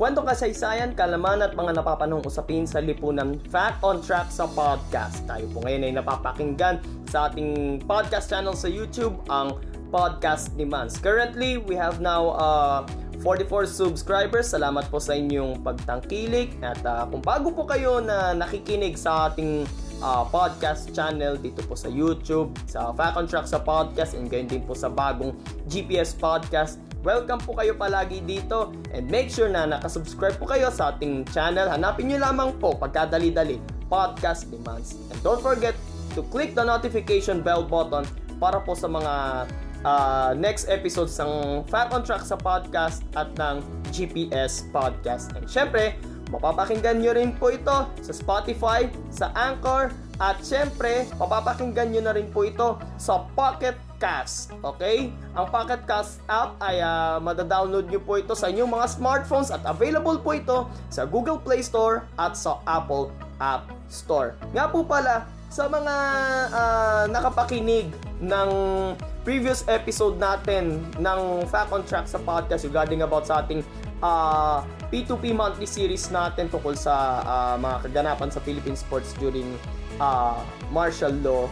Kwentong kasaysayan, kalaman at mga napapanong usapin sa lipunan Fact on Track sa podcast. Tayo po ngayon ay napapakinggan sa ating podcast channel sa YouTube, ang Podcast ni Mans. Currently, we have now uh, 44 subscribers. Salamat po sa inyong pagtangkilik. At uh, kung bago po kayo na nakikinig sa ating uh, podcast channel dito po sa YouTube, sa Fact on Track sa podcast, and ganyan din po sa bagong GPS podcast, Welcome po kayo palagi dito and make sure na nakasubscribe po kayo sa ating channel. Hanapin nyo lamang po pagkadali-dali Podcast Demands. And don't forget to click the notification bell button para po sa mga uh, next episodes ng Fact on Track sa podcast at ng GPS Podcast. And syempre, mapapakinggan nyo rin po ito sa Spotify, sa Anchor, at syempre, mapapakinggan nyo na rin po ito sa Pocket Cast. Okay? Ang Pocket Cast app ay uh, madadownload nyo po ito sa inyong mga smartphones at available po ito sa Google Play Store at sa Apple App Store. Nga po pala, sa mga uh, nakapakinig ng previous episode natin ng Fact on Track sa podcast regarding about sa ating uh, P2P monthly series natin tungkol sa uh, mga kaganapan sa Philippine sports during uh, martial law.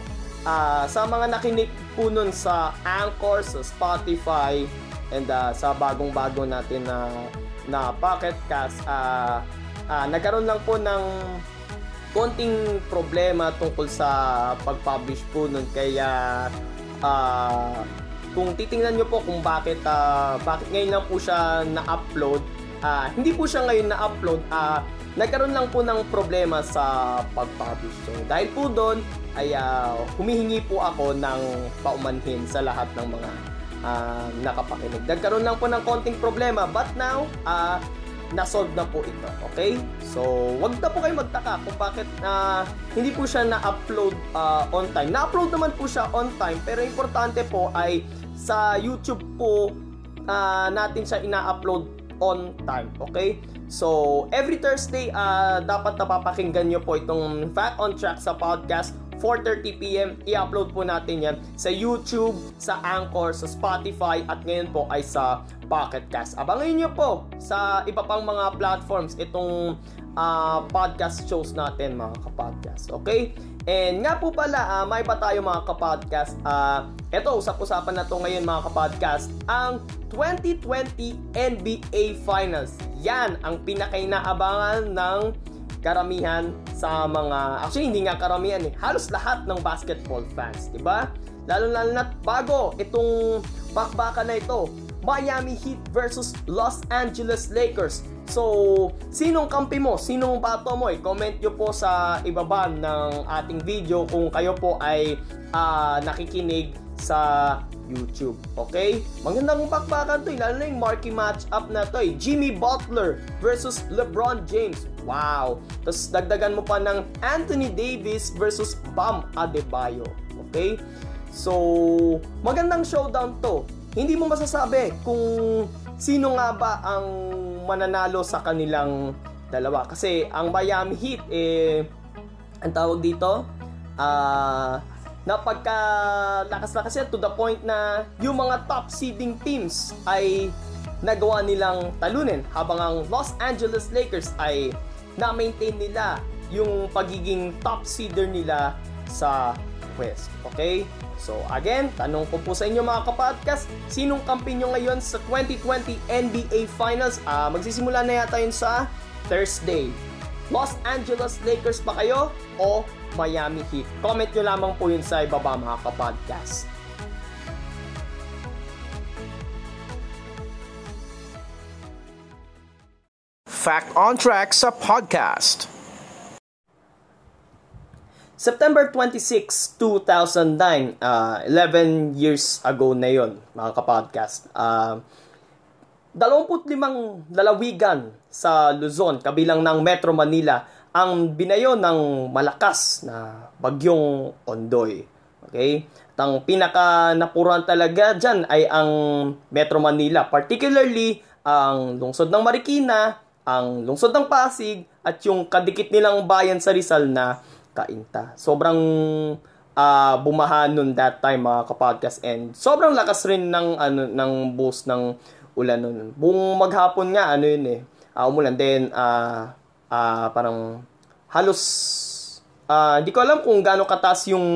Uh, sa mga nakinig po nun sa Anchor, sa Spotify, and uh, sa bagong-bago natin na na Pocket Cast, uh, uh, nagkaroon lang po ng konting problema tungkol sa pag-publish po nun. Kaya uh, kung titingnan nyo po kung bakit uh, bakit ngayon lang po siya na-upload uh, hindi po siya ngayon na-upload uh, nagkaroon lang po ng problema sa pag-publish so dahil po doon ay uh, humihingi po ako ng paumanhin sa lahat ng mga uh, nakapakinig. Nagkaroon lang po ng konting problema but now, uh, na-solve na po ito. Okay? So, wag na po kayo magtaka kung bakit uh, hindi po siya na-upload uh, on time. Na-upload naman po siya on time pero importante po ay sa YouTube po uh, natin siya ina-upload on time. Okay? So, every Thursday, uh, dapat napapakinggan nyo po itong Fact on Track sa podcast 4.30pm, i-upload po natin yan sa YouTube, sa Anchor, sa Spotify, at ngayon po ay sa Pocket Cast. Abangan nyo po sa iba pang mga platforms itong uh, podcast shows natin mga kapodcast. Okay? And nga po pala, uh, may pa tayo mga kapodcast. Uh, ito, usap-usapan na to ngayon mga kapodcast. Ang 2020 NBA Finals. Yan ang pinakainaabangan ng karamihan sa mga actually hindi nga karamihan eh halos lahat ng basketball fans di ba lalo lalo na bago itong bakbakan na ito Miami Heat versus Los Angeles Lakers So, sinong kampi mo? Sinong bato mo? I-comment nyo po sa ibaba ng ating video kung kayo po ay uh, nakikinig sa YouTube. Okay? Magandang bakbakan to eh. Lalo na yung marquee matchup na to eh. Jimmy Butler versus LeBron James. Wow! Tapos dagdagan mo pa ng Anthony Davis versus Bam Adebayo. Okay? So, magandang showdown to. Hindi mo masasabi kung sino nga ba ang mananalo sa kanilang dalawa. Kasi ang Miami Heat, eh, ang tawag dito, ah, uh, napagka lakas-lakas to the point na yung mga top seeding teams ay nagawa nilang talunin habang ang Los Angeles Lakers ay na-maintain nila yung pagiging top seeder nila sa West. Okay? So again, tanong ko po sa inyo mga kapodcast, sinong kampi nyo ngayon sa 2020 NBA Finals? Uh, magsisimula na yata yun sa Thursday. Los Angeles Lakers pa kayo o Miami Heat? Comment nyo lamang po yun sa ibaba mga kapodcast. Fact on Track sa podcast. September 26, 2009, uh, 11 years ago na yon mga kapodcast. Uh, 25 lalawigan sa Luzon, kabilang ng Metro Manila, ang binayo ng malakas na bagyong Ondoy. Okay? At ang pinaka napuruan talaga dyan ay ang Metro Manila, particularly ang lungsod ng Marikina, ang lungsod ng Pasig, at yung kadikit nilang bayan sa Rizal na Kainta. Sobrang uh, bumaha noon that time mga kapodcast and sobrang lakas rin ng ano ng boost ng ulan noon. Buong maghapon nga ano yun eh. Uh, umulan din uh, uh, parang halos uh, hindi ko alam kung gaano kataas yung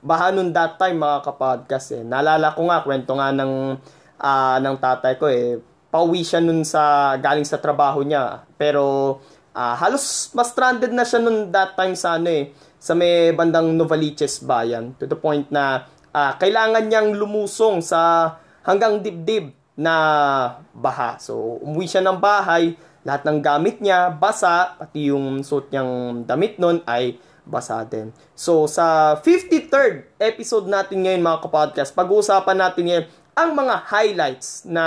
baha noon that time mga kapodcast eh. Naalala ko nga kwento nga ng uh, ng tatay ko eh. Pauwi siya nun sa galing sa trabaho niya. Pero uh, halos mas stranded na siya noon that time sa ano eh sa may bandang Novaliches bayan to the point na uh, kailangan niyang lumusong sa hanggang dibdib na baha. So, umuwi siya ng bahay, lahat ng gamit niya basa, pati yung suit niyang damit nun ay basa din. So, sa 53rd episode natin ngayon mga kapodcast, pag-uusapan natin ngayon ang mga highlights na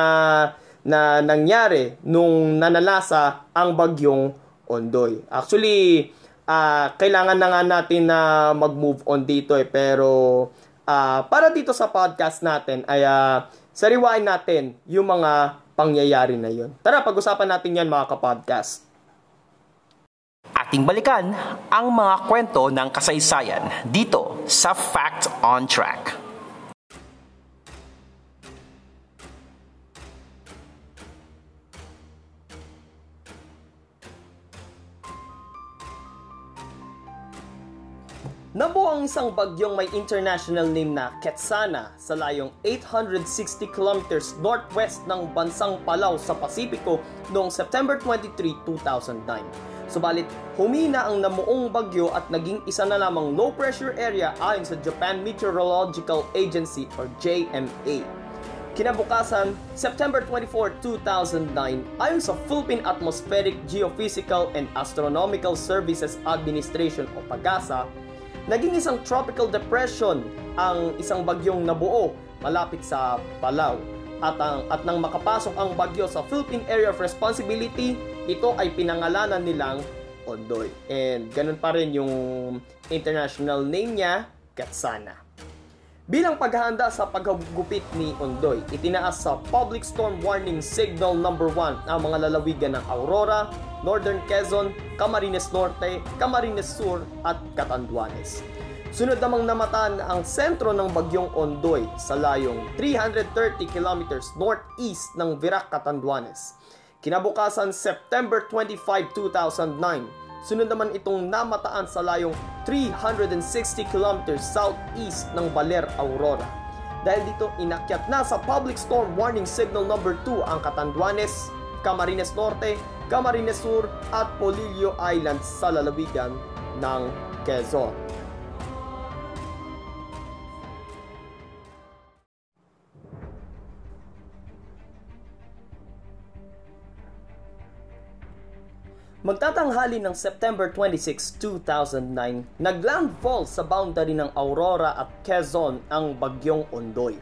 na nangyari nung nanalasa ang bagyong Ondoy. Actually, uh, kailangan na nga natin na mag-move on dito eh. Pero uh, para dito sa podcast natin ay uh, sariwain natin yung mga pangyayari na yun. Tara, pag-usapan natin yan mga kapodcast. Ating balikan ang mga kwento ng kasaysayan dito sa Fact on Track. Nabuo ang isang bagyong may international name na Ketsana sa layong 860 kilometers northwest ng bansang Palau sa Pasipiko noong September 23, 2009. Subalit, humina ang namuong bagyo at naging isa na lamang low pressure area ayon sa Japan Meteorological Agency or JMA. Kinabukasan, September 24, 2009, ayon sa Philippine Atmospheric Geophysical and Astronomical Services Administration o PAGASA, Naging isang tropical depression ang isang bagyong nabuo malapit sa Palau. At, ang, at nang makapasok ang bagyo sa Philippine Area of Responsibility, ito ay pinangalanan nilang Ondoy. And ganun pa rin yung international name niya, Katsana. Bilang paghahanda sa paghagupit ni Ondoy, itinaas sa Public Storm Warning Signal number 1 ang mga lalawigan ng Aurora, Northern Quezon, Camarines Norte, Camarines Sur at Catanduanes. Sunod namang namataan ang sentro ng bagyong Ondoy sa layong 330 kilometers northeast ng Virac, Catanduanes. Kinabukasan September 25, 2009, Sunod naman itong namataan sa layong 360 km southeast ng Baler, Aurora. Dahil dito inakyat na sa Public Storm Warning Signal number 2 ang Catanduanes, Camarines Norte, Camarines Sur at Polillo Islands sa lalawigan ng Quezon. Magtatanghali ng September 26, 2009, naglandfall sa boundary ng Aurora at Quezon ang bagyong Ondoy.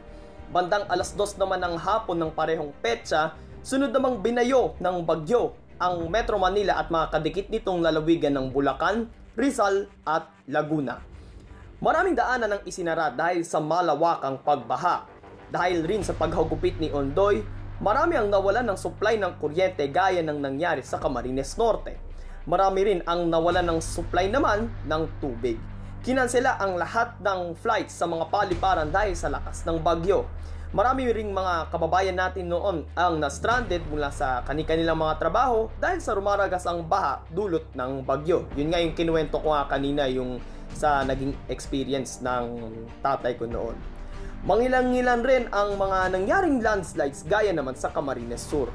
Bandang alas dos naman ng hapon ng parehong petsa, sunod namang binayo ng bagyo ang Metro Manila at mga kadikit nitong lalawigan ng Bulacan, Rizal at Laguna. Maraming daanan ang isinara dahil sa malawakang pagbaha. Dahil rin sa paghagupit ni Ondoy, Marami ang nawalan ng supply ng kuryente gaya ng nangyari sa Camarines Norte. Marami rin ang nawalan ng supply naman ng tubig. Kinansela ang lahat ng flights sa mga paliparan dahil sa lakas ng bagyo. Marami ring mga kababayan natin noon ang na-stranded mula sa kanilang mga trabaho dahil sa rumaragas ang baha dulot ng bagyo. Yun nga yung kinuwento ko nga kanina yung sa naging experience ng tatay ko noon. Mangilang-ngilan rin ang mga nangyaring landslides gaya naman sa Camarines Sur.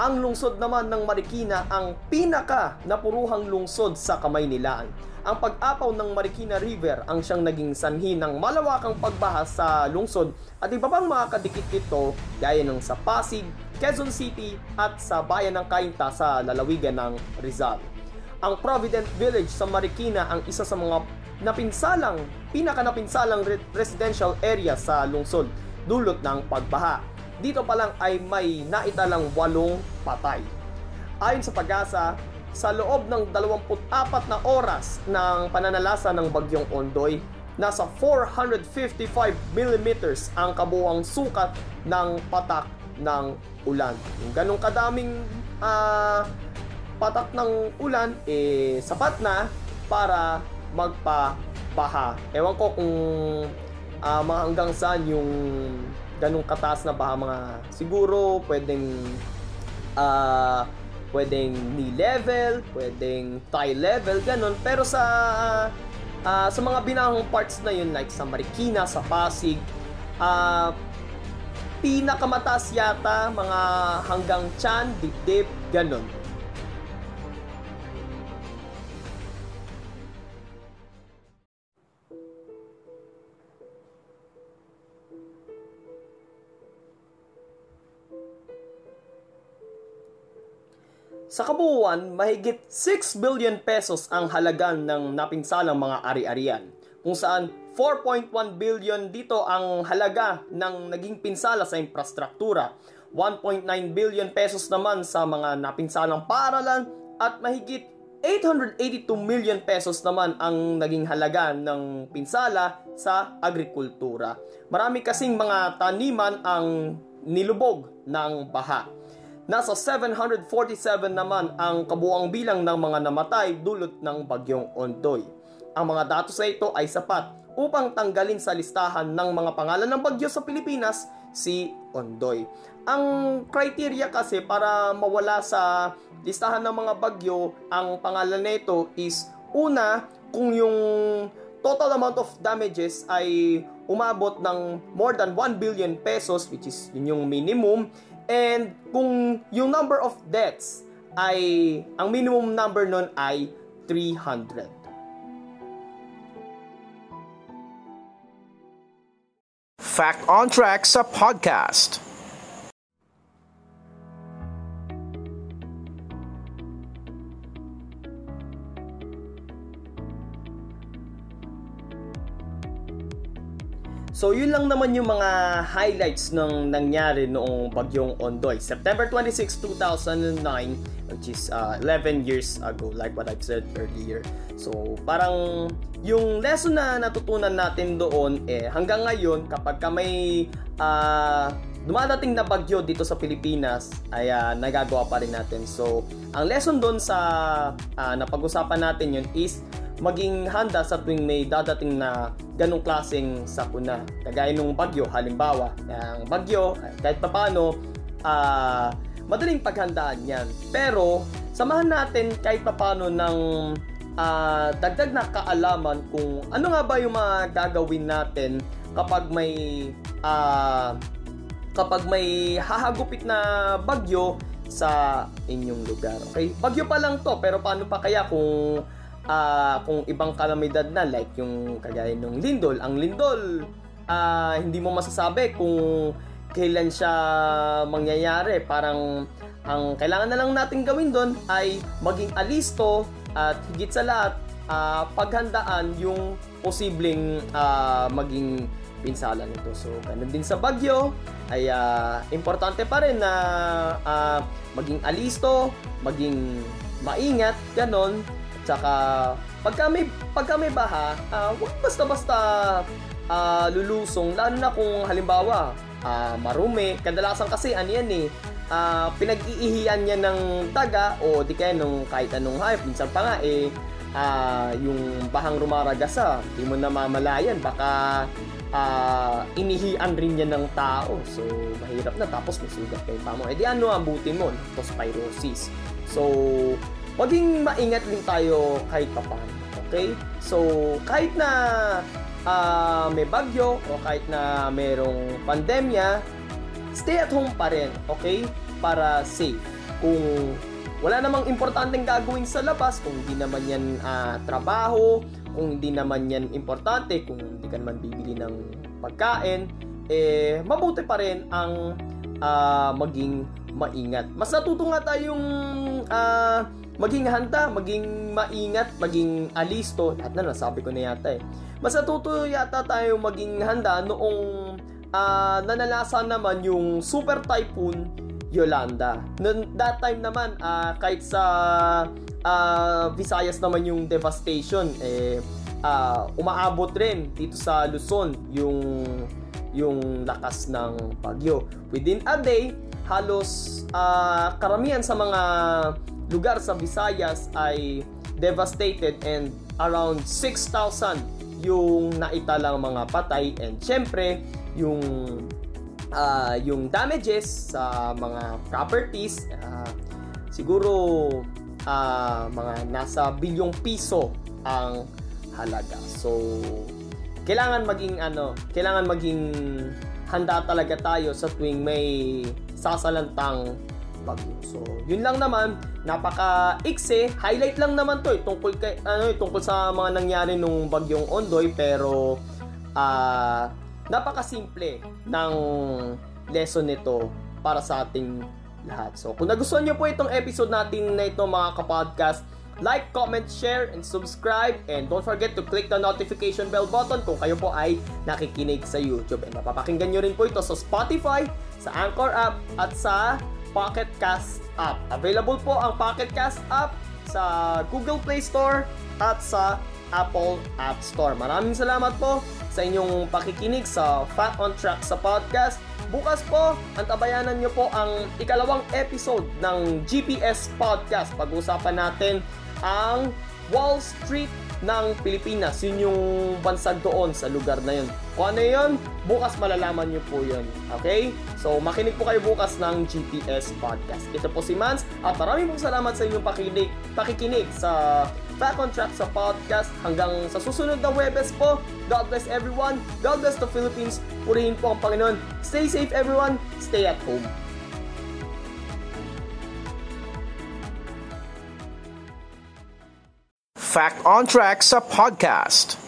Ang lungsod naman ng Marikina ang pinaka napuruhang lungsod sa Kamaynilaan. Ang pag-apaw ng Marikina River ang siyang naging sanhi ng malawakang pagbaha sa lungsod at iba pang mga kadikit nito gaya ng sa Pasig, Quezon City at sa bayan ng Cainta sa lalawigan ng Rizal. Ang Provident Village sa Marikina ang isa sa mga napinsalang, pinaka napinsalang residential area sa lungsod dulot ng pagbaha. dito pa lang ay may naitalang walong patay. Ayon sa pag-asa, sa loob ng 24 na oras ng pananalasa ng bagyong Ondoy, nasa 455 mm ang kabuang sukat ng patak ng ulan. Yung ganong kadaming uh, patak ng ulan, eh, sapat na para magpabaha. Ewan ko kung uh, hanggang saan yung ganong kataas na baha mga siguro pwedeng uh, pwedeng knee level, pwedeng thigh level, ganun. Pero sa uh, sa mga binahong parts na yun like sa Marikina, sa Pasig, uh, pinakamataas yata mga hanggang chan, dibdib, ganun. Sa kabuuan, mahigit 6 billion pesos ang halaga ng napinsalang mga ari-arian, kung saan 4.1 billion dito ang halaga ng naging pinsala sa infrastruktura, 1.9 billion pesos naman sa mga napinsalang paaralan at mahigit 882 million pesos naman ang naging halaga ng pinsala sa agrikultura. Marami kasing mga taniman ang nilubog ng baha. Nasa 747 naman ang kabuang bilang ng mga namatay dulot ng bagyong Ondoy. Ang mga datos sa ito ay sapat upang tanggalin sa listahan ng mga pangalan ng bagyo sa Pilipinas si Ondoy. Ang criteria kasi para mawala sa listahan ng mga bagyo, ang pangalan nito is una, kung yung total amount of damages ay umabot ng more than 1 billion pesos which is yun yung minimum And kung yung number of deaths ay, ang minimum number nun ay 300. Fact on Track sa podcast. So yun lang naman yung mga highlights ng nangyari noong bagyong Ondoy. September 26, 2009, which is uh, 11 years ago, like what I've said earlier. So parang yung lesson na natutunan natin doon, eh, hanggang ngayon, kapag ka may uh, dumadating na bagyo dito sa Pilipinas ay uh, nagagawa pa rin natin. So, ang lesson doon sa uh, napag-usapan natin yun is maging handa sa tuwing may dadating na ganong klaseng sakuna. Kagaya nung bagyo, halimbawa, ang bagyo, kahit papano, uh, madaling paghandaan yan. Pero, samahan natin kahit papano ng uh, dagdag na kaalaman kung ano nga ba yung mga gagawin natin kapag may uh, kapag may hahagupit na bagyo sa inyong lugar. Okay? Bagyo pa lang to, pero paano pa kaya kung uh, kung ibang kalamidad na like yung kagaya ng lindol, ang lindol uh, hindi mo masasabi kung kailan siya mangyayari. Parang ang kailangan na lang natin gawin doon ay maging alisto at higit sa lahat uh, paghandaan yung posibleng uh, maging pinsala nito. So, ganun din sa bagyo, ay uh, importante pa rin na uh, maging alisto, maging maingat, ganon, Tsaka, pagka may, pagka may baha, uh, huwag basta-basta uh, lulusong, lalo na kung halimbawa, uh, marumi. Kadalasan kasi, ano yan eh, uh, pinag-iihian niya ng daga o di kaya nung kahit anong hayop. Minsan pa nga eh, uh, yung bahang rumaragasa, hindi mo namamalayan, baka uh, inihian rin niya ng tao. So, mahirap na. Tapos may sugat kay pamo. Eh di ano abutin mo? Leptospirosis. So, maging maingat din tayo kahit papaano. Okay? So, kahit na uh, may bagyo o kahit na merong pandemya, stay at home pa rin, okay? Para safe. Kung wala namang importanteng gagawin sa labas, kung hindi naman yan uh, trabaho, kung hindi naman yan importante, kung hindi ka naman bibili ng pagkain, eh, mabuti pa rin ang uh, maging maingat. Mas natuto nga tayong uh, maging handa, maging maingat, maging alisto, lahat na nasabi ko na yata eh. Mas natuto yata tayo maging handa noong uh, nanalasan naman yung Super Typhoon Yolanda. Noon, that time naman, uh, kahit sa uh, Visayas naman yung devastation, eh, uh, umaabot rin dito sa Luzon yung yung lakas ng bagyo. Within a day, halos uh, karamihan sa mga lugar sa Visayas ay devastated and around 6,000 yung naitalang mga patay and syempre yung uh, yung damages sa mga properties uh, siguro uh, mga nasa bilyong piso ang halaga. So kailangan maging ano, kailangan maging handa talaga tayo sa tuwing may sasalantang bagyo. So, yun lang naman, napaka-ikse, highlight lang naman to eh, tungkol kay ano eh, tungkol sa mga nangyari nung bagyong Ondoy pero uh, napaka-simple ng lesson nito para sa ating lahat. So, kung nagustuhan niyo po itong episode natin na ito mga kapodcast, like, comment, share, and subscribe. And don't forget to click the notification bell button kung kayo po ay nakikinig sa YouTube. And mapapakinggan nyo rin po ito sa Spotify, sa Anchor app, at sa Pocket Cast app. Available po ang Pocket Cast app sa Google Play Store at sa Apple App Store. Maraming salamat po sa inyong pakikinig sa Fat on Track sa podcast. Bukas po, antabayanan nyo po ang ikalawang episode ng GPS Podcast. Pag-usapan natin ang Wall Street ng Pilipinas. Yun yung bansag doon sa lugar na yun. Kung ano yun, bukas malalaman nyo po yun. Okay? So, makinig po kayo bukas ng GPS Podcast. Ito po si Mans at maraming pong salamat sa inyong pakikinig, pakikinig sa Back on Track sa podcast. Hanggang sa susunod na Webes po. God bless everyone. God bless the Philippines. Purihin po ang Panginoon. Stay safe everyone. Stay at home. Fact on Track sa podcast.